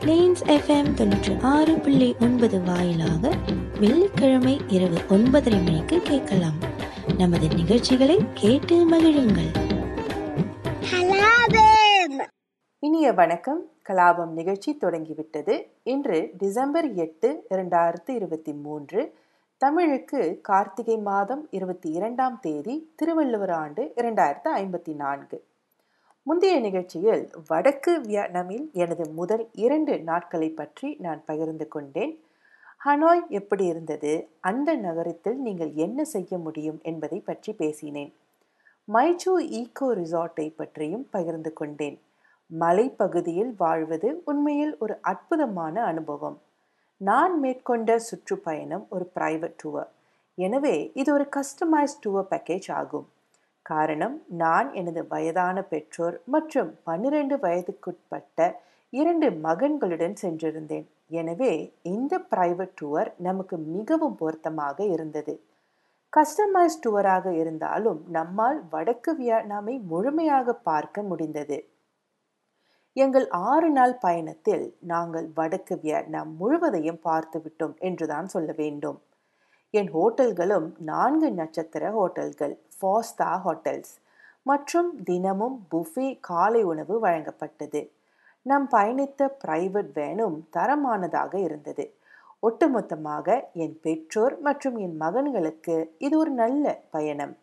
Planes FM தொண்ணூற்றி ஆறு புள்ளி ஒன்பது வாயிலாக வெள்ளிக்கிழமை இரவு ஒன்பதரை மணிக்கு கேட்கலாம். நமது நிகழ்ச்சிகளை கேட்டு மகிழுங்கள். இனிய வணக்கம். கலாபம் நிகழ்ச்சி தொடங்கிவிட்டது. இன்று டிசம்பர் எட்டு இரண்டாயிரத்து இருபத்தி மூன்று தமிழுக்கு கார்த்திகை மாதம் இருபத்தி இரண்டாம் தேதி திருவள்ளுவர் ஆண்டு இரண்டாயிரத்து ஐம்பத்தி நான்கு. முந்தைய நிகழ்ச்சியில் வடக்கு வியட்நாமில் எனது முதல் இரண்டு நாட்களை பற்றி நான் பகிர்ந்து கொண்டேன். ஹனாய் எப்படி இருந்தது? அந்த நகரத்தில் நீங்கள் என்ன செய்ய முடியும் என்பதை பற்றி பேசினேன். மைச்சூ ஈகோ ரிசார்ட்டை பற்றியும் பகிர்ந்து கொண்டேன். மலைப்பகுதியில் வாழ்வது உண்மையில் ஒரு அற்புதமான அனுபவம். நான் மேற்கொண்ட சுற்றுப்பயணம் ஒரு பிரைவேட் டூர் எனவே இது ஒரு கஸ்டமைஸ் டூர் பேக்கேஜ் ஆகும். காரணம் நான் எனது வயதான பெற்றோர் மற்றும் பன்னிரண்டு வயதுக்குட்பட்ட இரண்டு மகன்களுடன் சென்றிருந்தேன். எனவே இந்த பிரைவேட் டூர் நமக்கு மிகவும் பொருத்தமாக இருந்தது. கஸ்டமைஸ் டூராக இருந்தாலும் நம்மால் வடக்கு வியட்நாமை முழுமையாக பார்க்க முடிந்தது. எங்கள் ஆறு நாள் பயணத்தில் நாங்கள் வடக்கு வியட்நாம் முழுவதையும் பார்த்துவிட்டோம் என்றுதான் சொல்ல வேண்டும். என் ஹோட்டல்களும் நான்கு நட்சத்திர ஹோட்டல்கள் ஃபாஸ்தா ஹோட்டல்ஸ் மற்றும் தினமும் புஃபே காலை உணவு வழங்கப்பட்டது. நாம் பயணித்த பிரைவேட் வேனும் தரமானதாக இருந்தது. ஒட்டுமொத்தமாக என் பெற்றோர் மற்றும் என் மகன்களுக்கு இது ஒரு நல்ல பயணம்.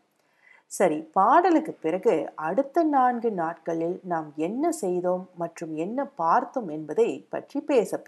சரி பாடலுக்கு பிறகு அடுத்த நான்கு நாட்களில் நாம் என்ன செய்தோம் மற்றும் என்ன பார்த்தோம் என்பதை பற்றி பேசப்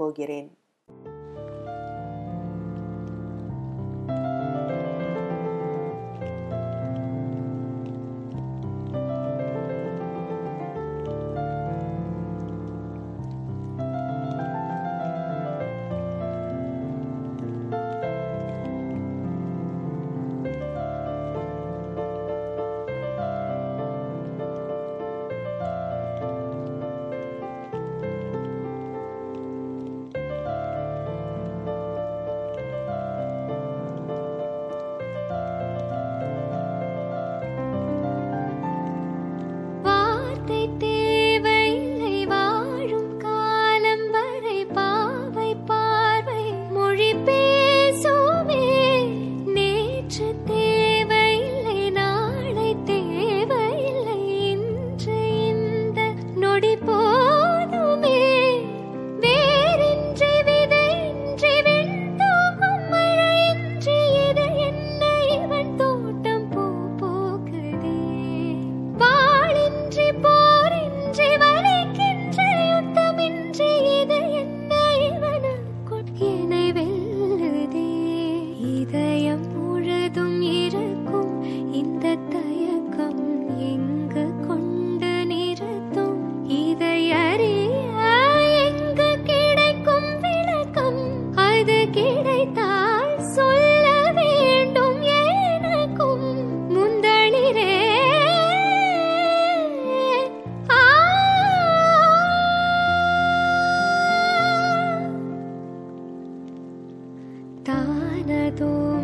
तानतो।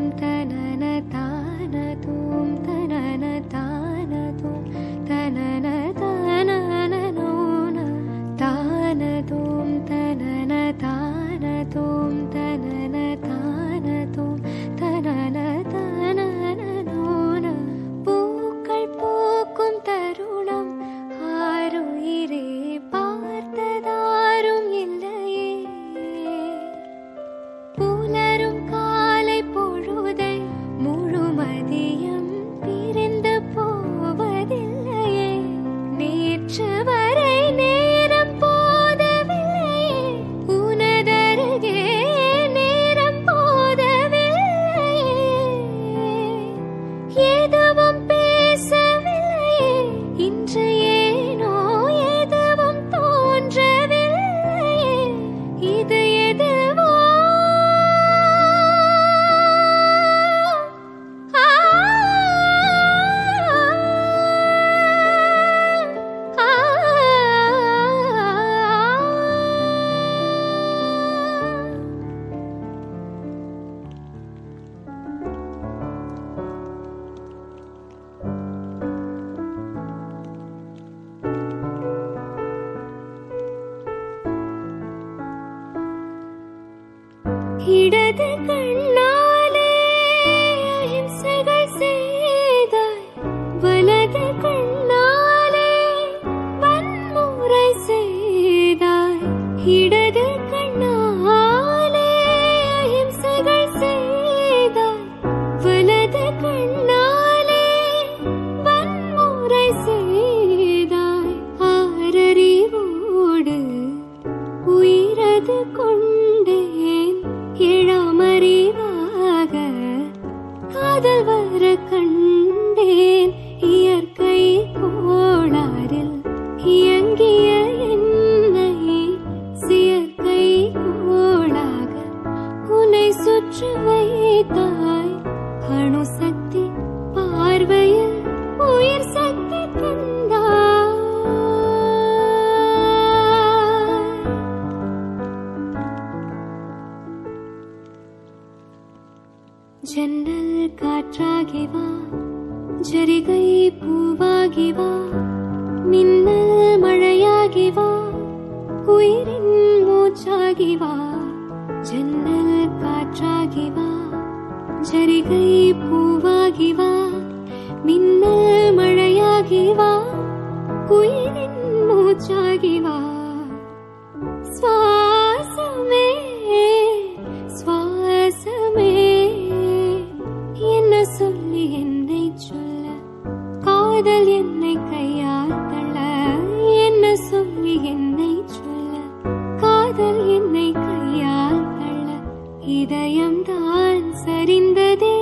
இதயம்தான் சரிந்ததே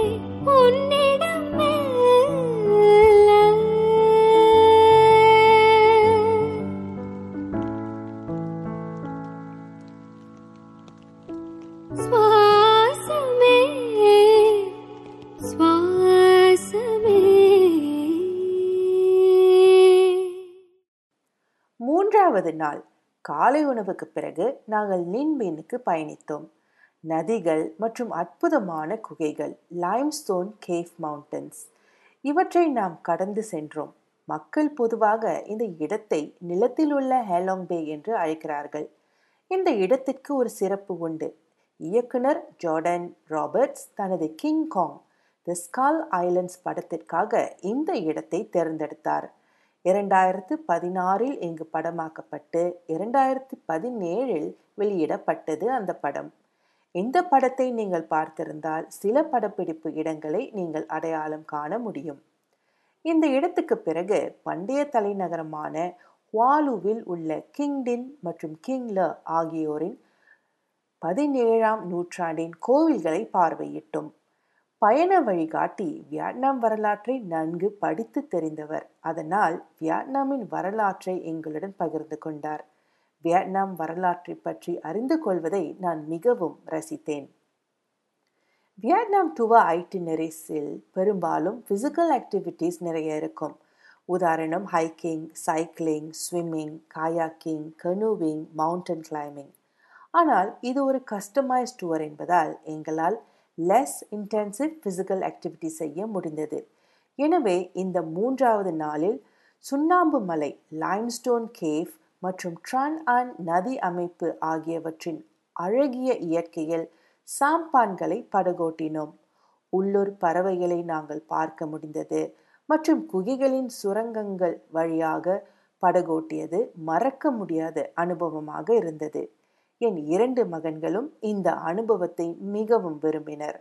உன்னிடம் சுவாசமே சுவாசமே. மூன்றாவது நாள் காலை உணவுக்கு பிறகு நாங்கள் லின்பீனுக்கு பயணித்தோம். நதிகள் மற்றும் அற்புதமான குகைகள் லைம்ஸ்டோன் கேவ் மவுண்டன்ஸ் இவற்றை நாம் கடந்து சென்றோம். மக்கள் பொதுவாக இந்த இடத்தை நிலத்தில் உள்ள ஹேலாங் பே என்று அழைக்கிறார்கள். இந்த இடத்திற்கு ஒரு சிறப்பு உண்டு. இயக்குனர் ஜார்டன் ராபர்ட்ஸ் தனது King Kong the Skull Islands படத்திற்காக இந்த இடத்தை தேர்ந்தெடுத்தார். இரண்டாயிரத்து பதினாறில் இங்கு படமாக்கப்பட்டு இரண்டாயிரத்து பதினேழில் வெளியிடப்பட்டது அந்த படம். இந்த படத்தை நீங்கள் பார்த்திருந்தால் சில படப்பிடிப்பு இடங்களை நீங்கள் அடையாளம் காண முடியும். இந்த இடத்துக்கு பிறகு பண்டைய தலைநகரமான ஹுவாலுவில் உள்ள கிங்டின் மற்றும் கிங்ல ஆகியோரின் பதினேழாம் நூற்றாண்டின் கோவில்களை பார்வையிட்டோம். பயண வழிகாட்டி வியட்நாம் வரலாற்றை நன்கு படித்து தெரிந்தவர். அதனால் வியட்நாமின் வரலாற்றை எங்களுடன் பகிர்ந்து கொண்டார். வியட்நாம் வரலாற்றை பற்றி அறிந்து கொள்வதை நான் மிகவும் ரசித்தேன். வியட்நாம் டுவ ஐட்டினரிஸில் பெரும்பாலும் ஃபிசிக்கல் ஆக்டிவிட்டீஸ் நிறைய இருக்கும். உதாரணம் hiking cycling swimming kayaking canoeing mountain climbing ஆனால் இது ஒரு கஸ்டமைஸ் டூர் என்பதால் எங்களால் லெஸ் இன்டென்சிவ் ஃபிசிக்கல் ஆக்டிவிட்டி செய்ய முடிந்தது. எனவே இந்த மூன்றாவது நாளில் சுண்ணாம்பு மலை லைம்ஸ்டோன் கேவ் மற்றும் ட்ரான் அன் நதி அமைப்பு ஆகியவற்றின் அழகிய இயற்கையில் சாம்பான்களை படகோட்டினோம். உள்ளூர் பறவைகளை நாங்கள் பார்க்க முடிந்தது மற்றும் குகைகளின் சுரங்கங்கள் வழியாக படகோட்டியது மறக்க முடியாத அனுபவமாக இருந்தது. என் இரண்டு மகன்களும் இந்த அனுபவத்தை மிகவும் விரும்பினர்.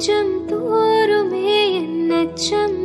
தூரல் கொஞ்சம் தூருமே என்னச்சம்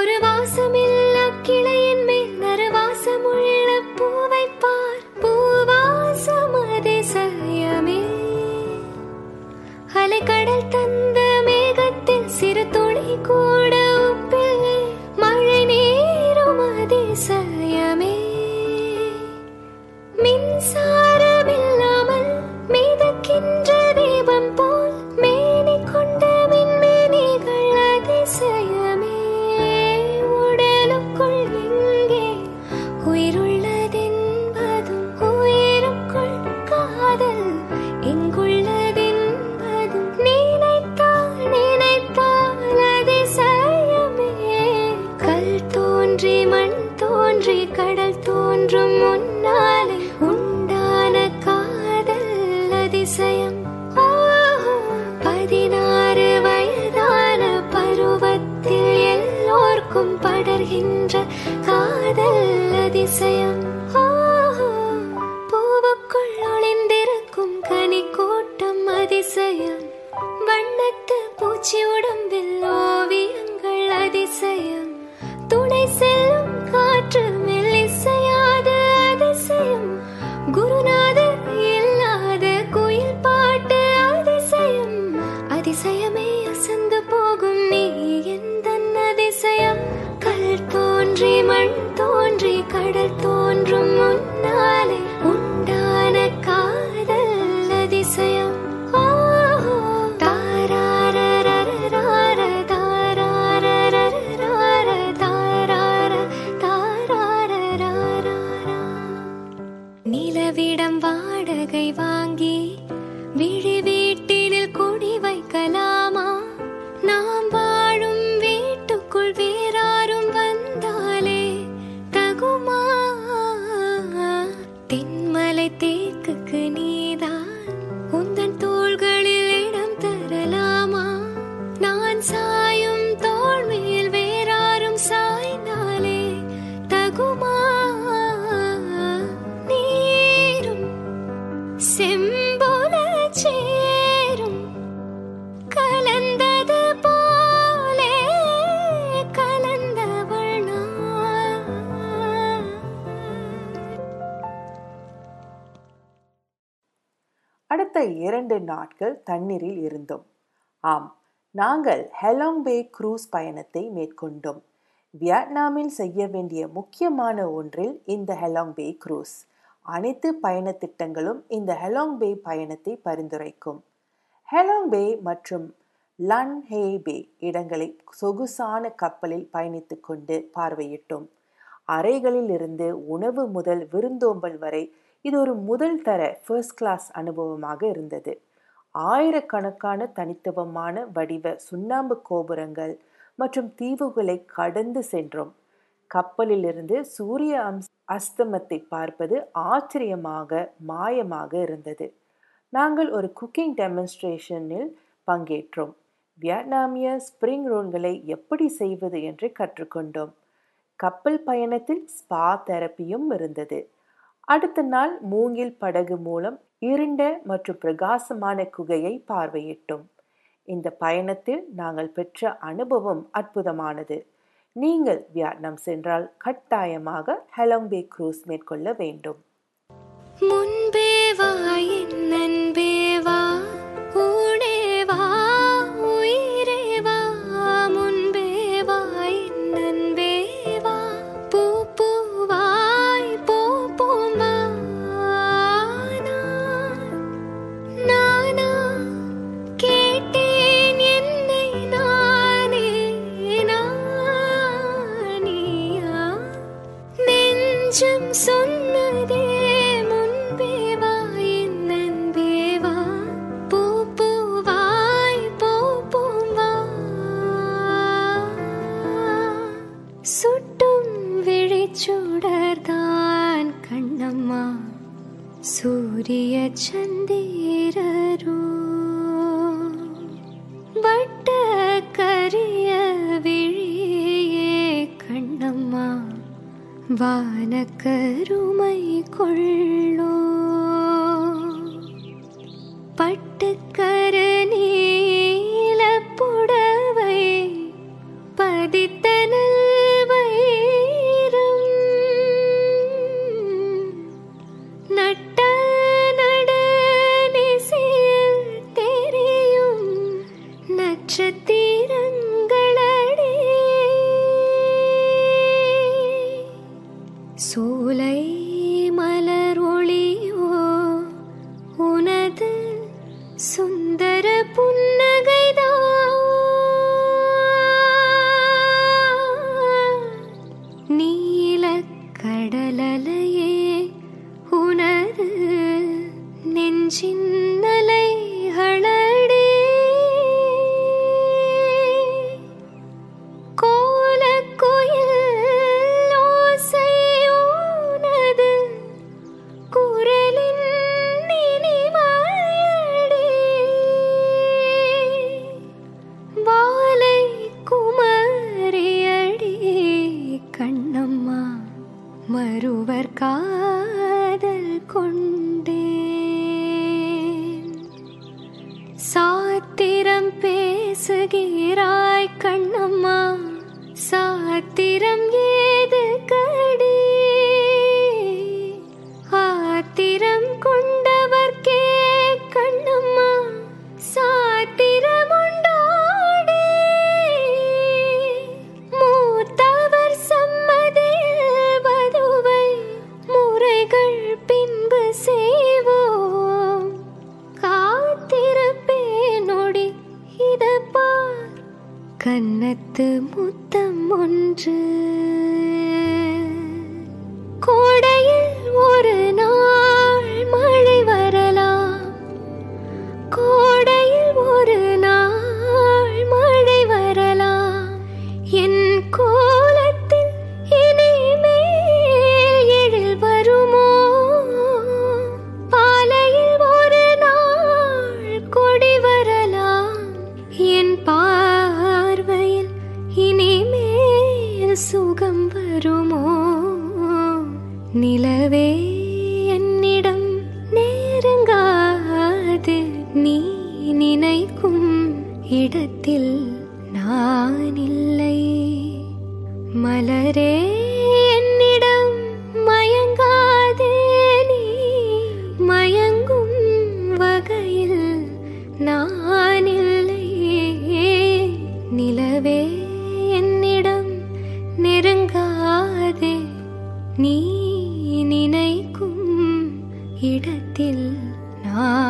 ஒரு வாசமில்ல. அடுத்த இரண்டு நாட்கள் தண்ணீரில் இருந்தோம். ஆம் நாங்கள் ஹெலாங் பே குரூஸ் பயணத்தை மேற்கொண்டோம். வியட்நாமில் செய்ய வேண்டிய முக்கியமான ஒன்றில் இந்த ஹெலாங் பே குரூஸ். அனைத்து பயண திட்டங்களும் இந்த ஹெலாங் பே பயணத்தை பரிந்துரைக்கும். ஹெலாங் பே மற்றும் லன் ஹே பே இடங்களை சொகுசான கப்பலில் பயணித்துக் கொண்டு பார்வையிட்டோம். அறைகளில் இருந்து உணவு முதல் விருந்தோம்பல் வரை இது ஒரு முதல் தர ஃபர்ஸ்ட் கிளாஸ் அனுபவமாக இருந்தது. ஆயிரக்கணக்கான தனித்துவமான வடிவ சுண்ணாம்பு கோபுரங்கள் மற்றும் தீவுகளை கடந்து சென்றோம். கப்பலிலிருந்து சூரிய அம்ஸ் அஸ்தமத்தை பார்ப்பது ஆச்சரியமாக மாயமாக இருந்தது. நாங்கள் ஒரு குக்கிங் டெமன்ஸ்ட்ரேஷனில் பங்கேற்றோம். வியட்நாமிய ஸ்பிரிங் ரோல்களை எப்படி செய்வது என்று கற்றுக்கொண்டோம். கப்பல் பயணத்தில் ஸ்பா தெரப்பியும் இருந்தது. அடுத்த நாள் மூங்கில் படகு மூலம் இருண்ட மற்றும் பிரகாசமான குகையை பார்வையிட்டோம். இந்த பயணத்தில் நாங்கள் பெற்ற அனுபவம் அற்புதமானது. நீங்கள் வியட்நாம் சென்றால் கட்டாயமாக ஹெலம்பே க்ரூஸ் மேற்கொள்ள வேண்டும். முன்பே வா என்ன ചന്ദീരൂ വട്ട കറിയ വിഴിയേ കണ്ണമ്മ വാനക്കരുമൈ കൊള്ളൂ सुन्दर य् कण्णम्मा सारं ये நீ நினைக்கும் இடத்தில் நான்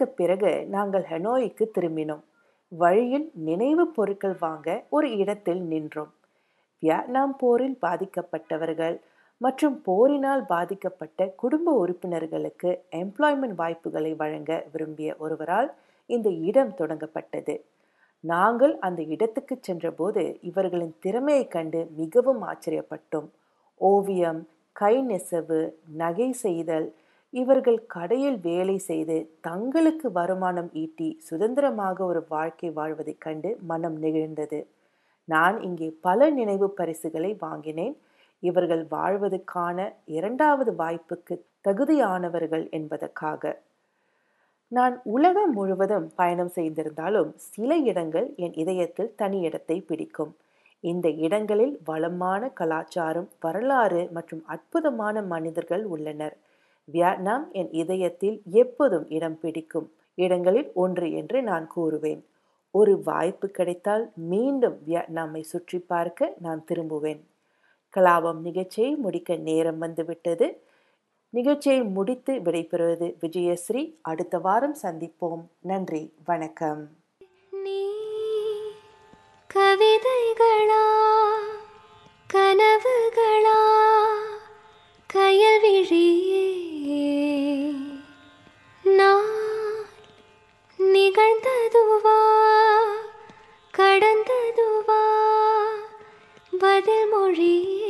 பயணத்துக்கு பிறகு நாங்கள் ஹனோய்க்கு திரும்பினோம். வழியில் நினைவு பொருட்கள் வாங்க ஒரு இடத்தில் நின்றோம். வியட்நாம் போரில் பாதிக்கப்பட்டவர்கள் மற்றும் போரினால் பாதிக்கப்பட்ட குடும்ப உறுப்பினர்களுக்கு எம்ப்ளாய்மெண்ட் வாய்ப்புகளை வழங்க விரும்பிய ஒருவரால் இந்த இடம் தொடங்கப்பட்டது. நாங்கள் அந்த இடத்துக்கு சென்றபோது இவர்களின் திறமையைக் கண்டு மிகவும் ஆச்சரியப்பட்டோம். ஓவியம் கை நெசவு நகை செய்தல் இவர்கள் கடையில் வேலை செய்து தங்களுக்கு வருமானம் ஈட்டி சுதந்திரமாக ஒரு வாழ்க்கை வாழ்வதைக் கண்டு மனம் நெகிழ்ந்தது. நான் இங்கே பல நினைவு பரிசுகளை வாங்கினேன். இவர்கள் வாழ்வதற்கான இரண்டாவது வாய்ப்புக்கு தகுதியானவர்கள் என்பதற்காக. நான் உலகம் முழுவதும் பயணம் செய்திருந்தாலும் சில இடங்கள் என் இதயத்தில் தனி இடத்தை பிடிக்கும். இந்த இடங்களில் வளமான கலாச்சாரம் வரலாறு மற்றும் அற்புதமான மனிதர்கள் உள்ளனர். வியட்நாம் என் இதயத்தில் எப்போதும் இடம் பிடிக்கும். இடங்களில் ஒன்று என்று நான் கூறுவேன். ஒரு வாய்ப்பு கிடைத்தால் மீண்டும் வியட்நாமை சுற்றி பார்க்க நான் திரும்புவேன். கலாபம் நிகழ்ச்சியை முடிக்க நேரம் வந்துவிட்டது. நிகழ்ச்சியை முடித்து விடைபெறுவது விஜயஸ்ரீ. அடுத்த வாரம் சந்திப்போம். நன்றி. வணக்கம். நீ கவிதைகளா கனவுகளா கயல்விழியே நிகழ்ந்ததுவா? கடந்ததுவா? பதில் மொழி